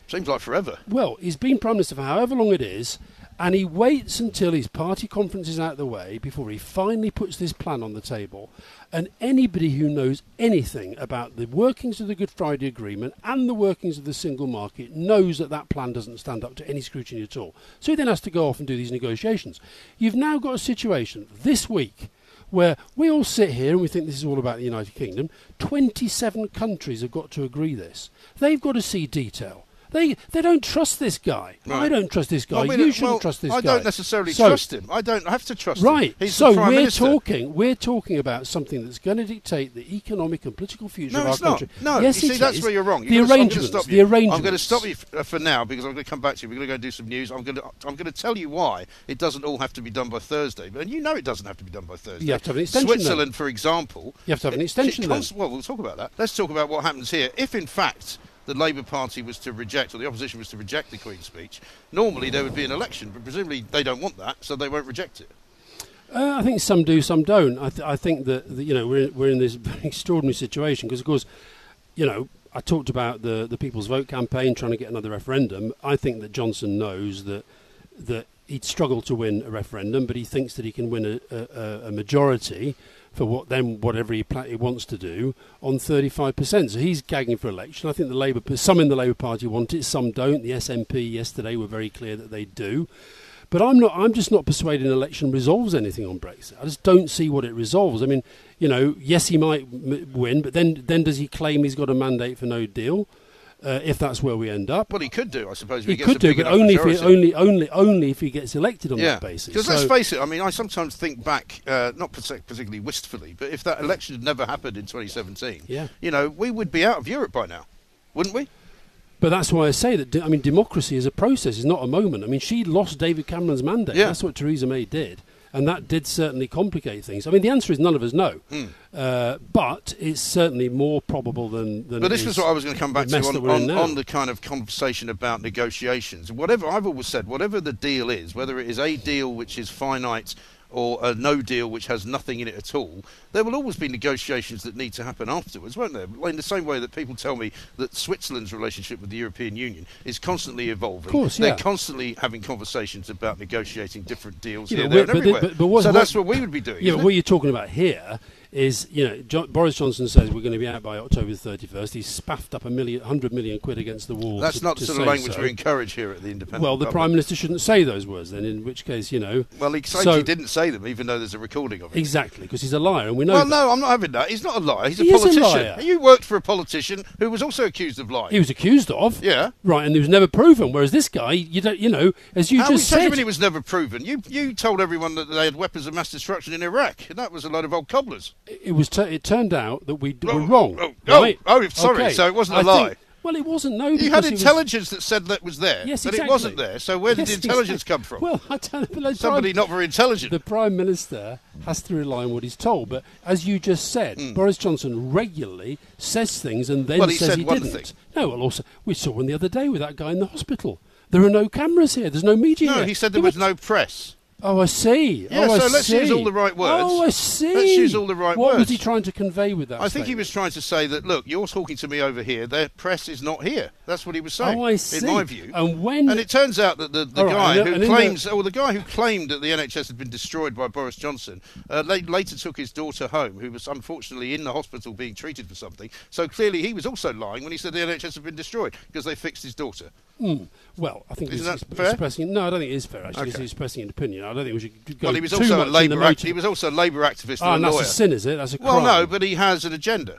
Seems like forever. Well, he's been prime minister for however long it is, and he waits until his party conference is out of the way before he finally puts this plan on the table. And anybody who knows anything about the workings of the Good Friday Agreement and the workings of the single market knows that that plan doesn't stand up to any scrutiny at all. So he then has to go off and do these negotiations. You've now got a situation this week where we all sit here and we think this is all about the United Kingdom. 27 countries have got to agree this. They've got to see detail. They they don't trust this guy. I don't trust this guy. Mean, you shouldn't well, trust this I guy. I don't necessarily So- trust him. I don't have to trust him. Right. So the we're minister. talking we're talking about something that's going to dictate the economic and political future No, of our it's not. country. No, yes, you see, that's is. where you're wrong. The You're gonna arrangements. stop the arrangements. I'm going to stop you for now because I'm going to come back to you. We're going to go do some news. I'm going to I'm going to tell you why it doesn't all have to be done by Thursday. But and you know it doesn't have to be done by Thursday. You have to have an extension. Switzerland, for example. You have to have an extension it then. const- Well, we'll talk about that. Let's talk about what happens here. If in fact the Labour Party was to reject, or the opposition was to reject the Queen's speech, normally there would be an election, but presumably they don't want that, so they won't reject it. Uh, I think some do, some don't. I, th- I think that, that you know we're we're in this extraordinary situation because, of course, you know I talked about the the People's Vote campaign trying to get another referendum. I think that Johnson knows that that he'd struggle to win a referendum, but he thinks that he can win a, a, a majority for what then whatever he, he wants to do on 35%. So he's gagging for election. I think the Labour some in the Labour Party want it, some don't. The SNP yesterday were very clear that they do. But I'm not. I'm just not persuaded an election resolves anything on Brexit. I just don't see what it resolves. I mean, you know, yes, he might m- win, but then then does he claim he's got a mandate for no deal? Uh, if that's where we end up, Well, he could do, I suppose. If he could do, but only if he, only only only if he gets elected on yeah. that basis. Because So- let's face it, I mean, I sometimes think back, uh, not particularly wistfully, but if that election had never happened in 2017, Yeah. you know, we would be out of Europe by now, wouldn't we? But that's why I say that. I mean, democracy is a process; it's not a moment. I mean, she lost David Cameron's mandate. Yeah. That's what Theresa May did, and that did certainly complicate things. I mean, the answer is none of us know, uh, but it's certainly more probable than. than. But this is was what I was going to come back to on, that we're in on, on the kind of conversation about negotiations. Whatever I've always said, whatever the deal is, whether it is a deal which is finite or a no deal which has nothing in it at all, there will always be negotiations that need to happen afterwards, won't there? In the same way that people tell me that Switzerland's relationship with the European Union is constantly evolving. Of course, yeah. They're constantly having conversations about negotiating different deals Yeah, here, there, but everywhere. but- but what- so what- that's what we would be doing. Yeah, but what you're talking about here is, you know, jo- Boris Johnson says we're going to be out by October the 31st. He's spaffed up a million, hundred million quid against the wall. That's to- not to the sort of language so. we encourage here at the Independent. Well, the Republic. Prime Minister shouldn't say those words then, in which case, you know. Well, he claims So- he didn't say them, even though there's a recording of it. Exactly, because he's a liar, and we know. Well, that. no, I'm not having that. He's not a liar. He's a He is a politician. liar. You worked for a politician who was also accused of lying. he was accused of. Yeah. Right, and he was never proven. Whereas this guy, you don't, you know, as you How just we tell you said, he was never proven? You you told everyone that they had weapons of mass destruction in Iraq, and that was a load of old cobblers. It was. T- it turned out that we d- Oh, were wrong. oh, oh, right? oh, sorry, Okay. so it wasn't a I lie. think- well, it wasn't. No, You had he was- intelligence that said that was there, Yes, but exactly. it wasn't there. So where did the intelligence exactly. come from? Well, I don't know. Somebody Prime- not very intelligent. The Prime Minister has to rely on what he's told. But as you just said, hmm. Boris Johnson regularly says things and then. Well, he says said he one didn't. thing. No, well, also, we saw one the other day with that guy in the hospital. There are no cameras here. There's no media no, here. he said there He was went- no press. Oh, I see. Yeah, oh, I so let's use all the right words. Oh, I see. Let's use all the right words. what was he trying to convey with that? I think he was trying to say that look, you're talking to me over here. Their press is not here. That's what he was saying. Oh, I see. In my view. And when And it turns out that the, the All right, guy and- who in the- claims, or the guy who claimed that the NHS had been destroyed by Boris Johnson, uh, later took his daughter home, who was unfortunately in the hospital being treated for something. So clearly, he was also lying when he said the NHS had been destroyed because they fixed his daughter. Well, I think Isn't he's that ex- fair? expressing. No, I don't think it is fair. Actually, Okay. he's expressing an opinion. I don't think we should go Well, he was too also a Labour act- he was also a Labour activist Ah, and and a that's lawyer. a sin, is it? That's a crime. well, no, but he has an agenda,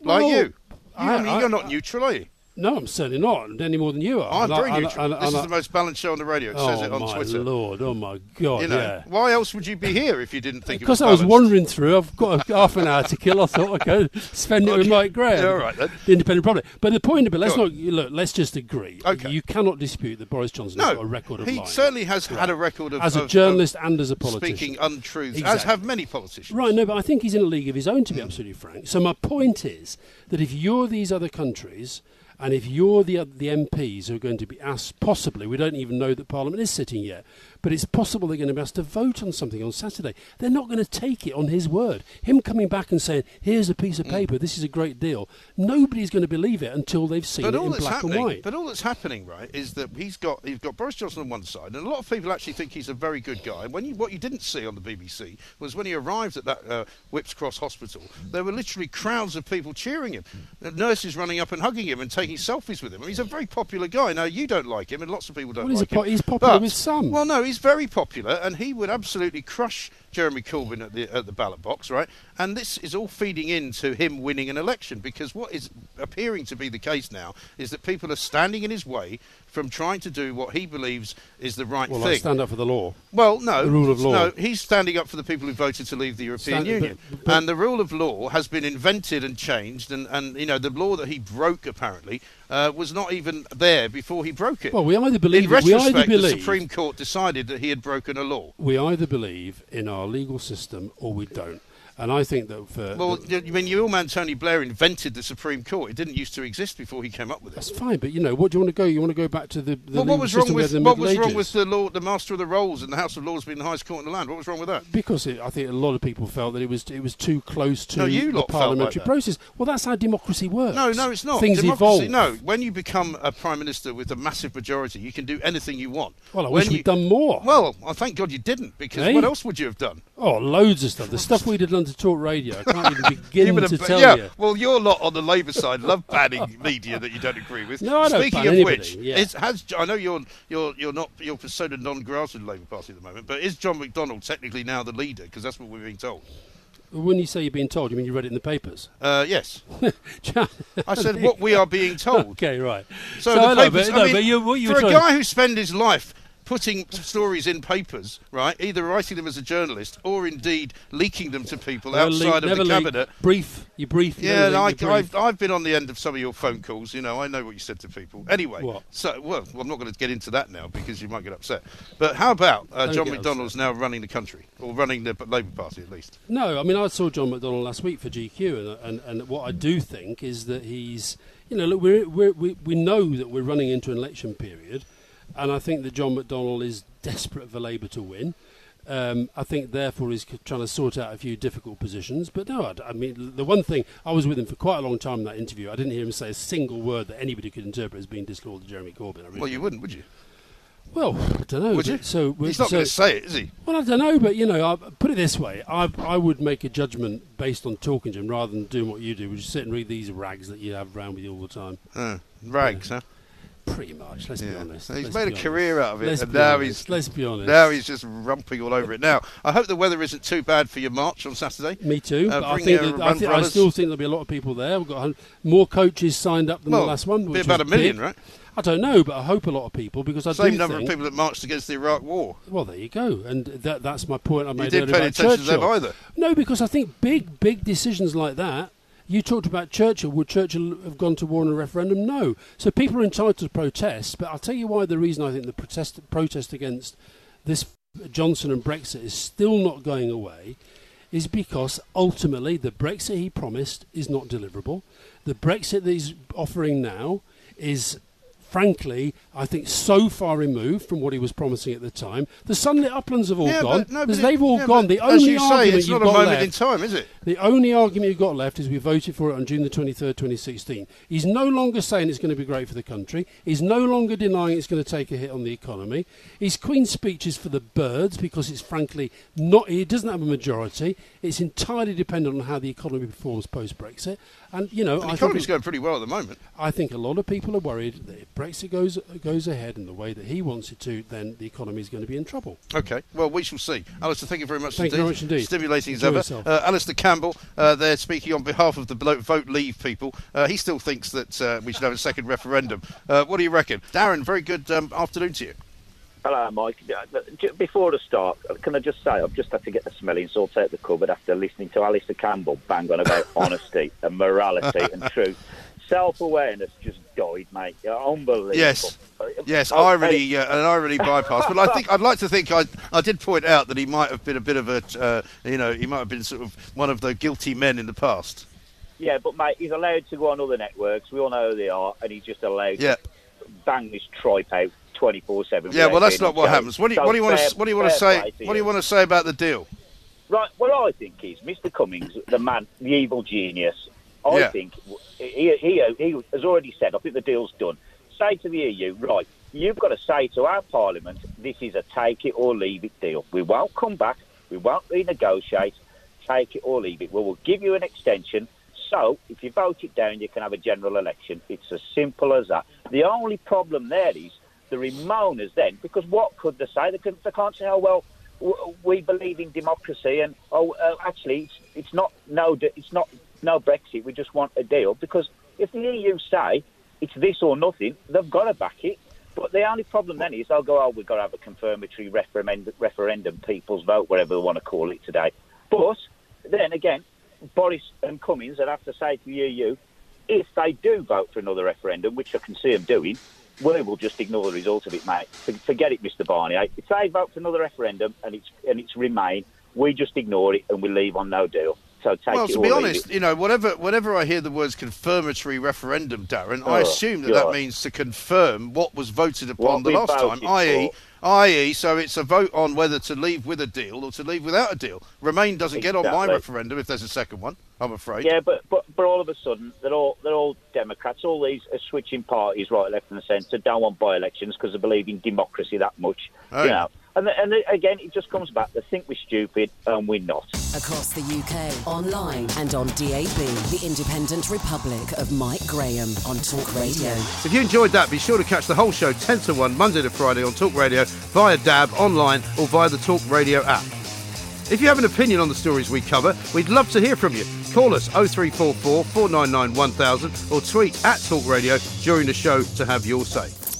like Well, you. you I- I you're not neutral, are you? No, I'm certainly not any more than you are. I'm I- very and neutral. and- this is the most balanced show on the radio. It says oh it on Twitter. Oh my Twitter. lord! Oh my god! You know, yeah. why else would you be here if you didn't think it was Because I was wandering through, I've got a, half an hour to kill. I thought I'd go spend it with Mike Graham, All right, then. the Independent Republic. But the point of it, let's not look. Let's just agree. Okay. You cannot dispute that Boris Johnson has got a record of he lying. certainly has had a record of as a of- journalist of and as a politician. speaking untruths, as have many politicians. Right, no, but I think he's in a league of his own, to be Hmm. absolutely frank. So my point is that if you're these other countries, and if you're the the MPs who are going to be asked, possibly, we don't even know that Parliament is sitting yet, but it's possible they're going to be asked to vote on something on Saturday. They're not going to take it on his word. Him coming back and saying, "Here's a piece of paper. This is a great deal." Nobody's going to believe it until they've seen But it in black and white. but all that's happening, right, is that he's got he's got Boris Johnson on one side, and a lot of people actually think he's a very good guy. When you, what you didn't see on the BBC was when he arrived at that uh, Whipps Cross Hospital, there were literally crowds of people cheering him, nurses running up and hugging him and taking selfies with him. I mean, he's a very popular guy. Now you don't like him, and lots of people don't Well, like po- him. he's popular but- with some. Well, no, he's very popular, and he would absolutely crush Jeremy Corbyn at the at the ballot box, right? And this is all feeding into him winning an election because what is appearing to be the case now is that people are standing in his way from trying to do what he believes is the right well, thing. I stand up for the law. Well, no, The rule of law. No, he's standing up for the people who voted to leave the European Stand- Union, but- but- and the rule of law has been invented and changed, and, and you know the law that he broke apparently uh, was not even there before he broke it. Well, we either believe in it- we retrospect, either the Supreme Court decided that he had broken a law. We either believe in our legal system or we don't. And I think that for Well, the- you mean your old man Tony Blair invented the Supreme Court? It didn't used to exist before he came up with it. That's fine, but you know, what do you want to go? You want to go back to the, the Well, what was wrong with the what was wrong Ages? with the law, the Master of the Rolls and the House of Lords being the highest court in the land? What was wrong with that? Because it, I think a lot of people felt that it was it was too close to No, you the like parliamentary that. process. Well, that's how democracy works. No, no, it's not. Things Democracy, evolve. No, when you become a prime minister with a massive majority, you can do anything you want. Well, I when wish you, we'd done more. Well, I thank God you didn't, because Eh? what else would you have done? oh, loads of stuff. The stuff we did to Talk Radio, I can't even begin to tell yeah, you. well, your lot on the Labour side love banning media that you don't agree with. No, I don't Speaking ban of anybody, which, yeah. is, has I know you're you're you're not you're persona non grata in the Labour Party at the moment, but is John McDonnell technically now the leader? Because that's what we're being told. When you say you're being told, you mean you read it in the papers? Uh, yes, I said what we are being told. okay, right. So, So the know, papers, but- I no, mean, but you- for a guy who spent his life putting stories in papers, right, either writing them as a journalist or indeed leaking them to people Never outside leak- of the leak. cabinet. Brief. You brief. Yeah, I, brief. I've, I've been on the end of some of your phone calls. You know, I know what you said to people. Anyway, What? so well, I'm not going to get into that now because you might get upset. But how about uh, John get McDonnell's now running the country or running the Labour Party at least? No, I mean I saw John McDonnell last week for GQ, and and, and what I do think is that he's, you know, look, we're, we're, we we know that we're running into an election period, and I think that John McDonnell is desperate for Labour to win. Um, I think, therefore, he's trying to sort out a few difficult positions. But no, I mean, the one thing I was with him for quite a long time in that interview. I didn't hear him say a single word that anybody could interpret as being disloyal to Jeremy Corbyn. I really Well, you wouldn't, would you? Well, I don't know. Would you? So He's not so, going to say it, is he? well, I don't know, but you know, I, put it this way: I I would make a judgment based on talking to him rather than doing what you do, which is sit and read these rags that you have around with you all the time. Uh, rags, huh? Pretty much. Let's be honest. He's Let's made a honest. career out of it, Let's and now honest. he's Let's be honest. now he's just rumping all over it. Now, I hope the weather isn't too bad for your march on Saturday. Me too. Uh, but I think, that, I, think I still think there'll be a lot of people there. We've got more coaches signed up than Well, the last one. be Which about a million, big. right? I don't know, but I hope a lot of people because I Same number think, of people that marched against the Iraq War. Well, there you go, and that, that's my point I made didn't earlier pay about attention to them Churchill. either. No, because I think big, big decisions like that. You talked about Churchill. Would Churchill have gone to war in a referendum? No. So people are entitled to protest, but I'll tell you why. The reason I think the protest protest against this Johnson and Brexit is still not going away is because ultimately the Brexit he promised is not deliverable. The Brexit that he's offering now is, frankly, I think so far removed from what he was promising at the time. The sunlit uplands have all Yeah, gone. but- no, but they've all yeah, gone. The as only you say, argument it's you've not a got moment left, in time, is it? The only argument you've got left is we voted for it on June the 23rd, 2016. He's no longer saying it's going to be great for the country. He's no longer denying it's going to take a hit on the economy. His Queen's speech is for the birds because it's frankly not. He doesn't have a majority. It's entirely dependent on how the economy performs post Brexit. And you know, The I think economy's it- going pretty well at the moment. I think a lot of people are worried that Brexit goes goes ahead in the way that he wants it to, then the economy is going to be in trouble. Okay, well, we shall see. Alastair, thank you very much Thank you indeed. very much indeed. Stimulating as ever. yourself. Uh, Alastair Campbell, uh, there speaking on behalf of the Vote Leave people. Uh, he still thinks that uh, we should have a second referendum. Uh, what do you reckon? Darren, very good um, afternoon to you. Hello, Mike. Uh, Before the start, uh, can I just say I've just had to get the smelling salt out the cupboard after listening to Alastair Campbell bang on about honesty and morality and truth. Self-awareness just died, mate. Unbelievable. Yes. Yes, oh, irony, uh, an irony bypass. But I think I'd like to think I, I did point out that he might have been a bit of a, uh, you know, he might have been sort of one of the guilty men in the past. Yeah, but mate, he's allowed to go on other networks. We all know who they are, and he's just allowed Yeah. to bang this tripe out twenty four seven. Yeah, well, that's not what happens. What do you, what do you want to, what do you want to say? What do you want to say about the deal? Right. What I think is Mr. Cummings, the man, the evil genius. I Yeah. think he, he, he has already said. I think the deal's done. Say to the EU, right? You've got to say to our Parliament, this is a take it or leave it deal. We won't come back. We won't renegotiate. Take it or leave it. We will give you an extension. So if you vote it down, you can have a general election. It's as simple as that. The only problem there is the Remainers then, because what could they say? They, they can't say, oh well, we believe in democracy, and oh, uh, actually, it's, it's not no, it's not no Brexit. We just want a deal because if the EU say it's this or nothing, they've got to back it. But the only problem then is they'll go, oh, we've got to have a confirmatory referendum, people's vote, whatever they want to call it today. But then again, Boris and Cummings would have to say to the EU, if they do vote for another referendum, which I can see them doing, we will just ignore the result of it, mate. Forget it, Mr. Barnier. If they vote for another referendum and it's and it's Remain, we just ignore it and we leave on no deal. So Well, to be honest, you know, whatever, whenever I hear the words confirmatory referendum, Darren, I Oh, assume that that means to confirm what was voted upon What the last time, i.e., i.e., so it's a vote on whether to leave with a deal or to leave without a deal. Remain doesn't get on my referendum if there's a second one. I'm afraid. Yeah, but, but but all of a sudden they're all they're all Democrats. All these are switching parties, right, left, and centre. Don't want by-elections because they believe in democracy that much. Oh, you know, and and again, it just comes back. They think we're stupid and we're not. Across the UK, online and on DAB, the independent republic of Mike Graham on Talk Radio. If you enjoyed that, be sure to catch the whole show 10 to 1 Monday to Friday on Talk Radio via DAB, online, or via the Talk Radio app. If you have an opinion on the stories we cover, we'd love to hear from you. Call us 0344 499 1000 or tweet at Talk Radio during the show to have your say.